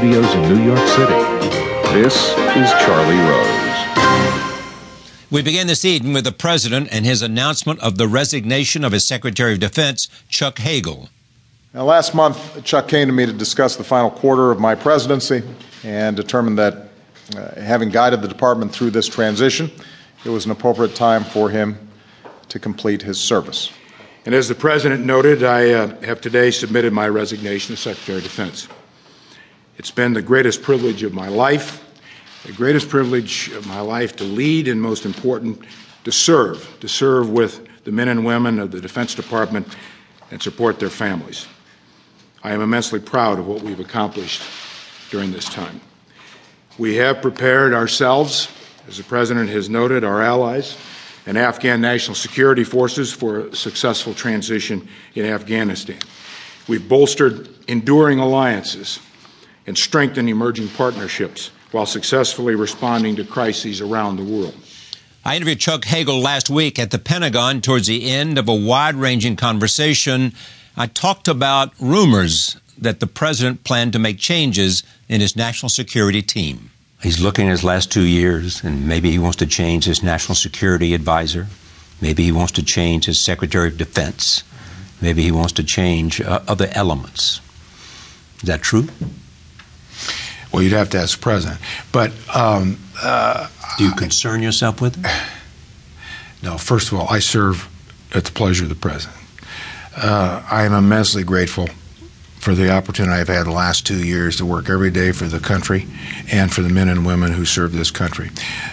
New York City. This is Charlie Rose. We begin this evening with the President and his announcement of the resignation of his Secretary of Defense, Chuck Hagel. Now, last month, Chuck came to me to discuss the final quarter of my presidency and determined that, uh, having guided the department through this transition, it was an appropriate time for him to complete his service. And as the President noted, I uh, have today submitted my resignation as Secretary of Defense. It's been the greatest privilege of my life, the greatest privilege of my life to lead, and most important, to serve, to serve with the men and women of the Defense Department and support their families. I am immensely proud of what we've accomplished during this time. We have prepared ourselves, as the President has noted, our allies, and Afghan National Security Forces for a successful transition in Afghanistan. We've bolstered enduring alliances and strengthen emerging partnerships while successfully responding to crises around the world. I interviewed Chuck Hagel last week at the Pentagon towards the end of a wide ranging conversation. I talked about rumors that the president planned to make changes in his national security team. He's looking at his last two years, and maybe he wants to change his national security advisor. Maybe he wants to change his secretary of defense. Maybe he wants to change uh, other elements. Is that true? Well, you'd have to ask the president. But um, uh, do you concern yourself with it? No. First of all, I serve at the pleasure of the president. Uh, I am immensely grateful for the opportunity I've had the last two years to work every day for the country and for the men and women who serve this country.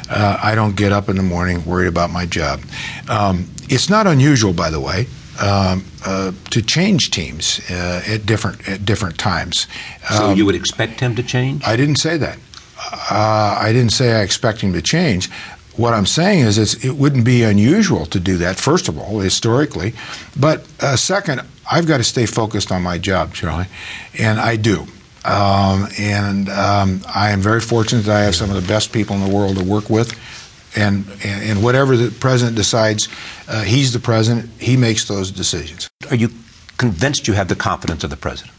Uh, I don't get up in the morning worried about my job. Um, it's not unusual, by the way, um, uh, to change teams uh, at different at different times. So um, you would expect him to change? I didn't say that. Uh, I didn't say I expect him to change. What I'm saying is it wouldn't be unusual to do that. First of all, historically, but uh, second, I've got to stay focused on my job, Charlie, and I do. Um, and um, I am very fortunate that I have some of the best people in the world to work with and, and, whatever the president decides, uh, he's the president. He makes those decisions. Are you convinced you have the confidence of the president?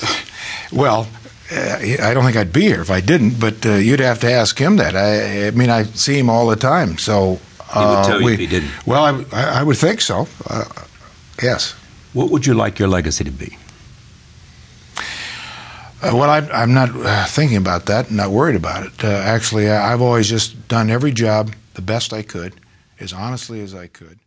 well, uh, I don't think I'd be here if I didn't, but uh, you'd have to ask him that. I, I, mean, I see him all the time, so. he would uh, tell you if he didn't. Well, I, I would think so. Uh, yes. What would you like your legacy to be? Uh, well, I, am not uh, thinking about that, not worried about it. Uh, actually, I've always just done every job the best I could, as honestly as I could.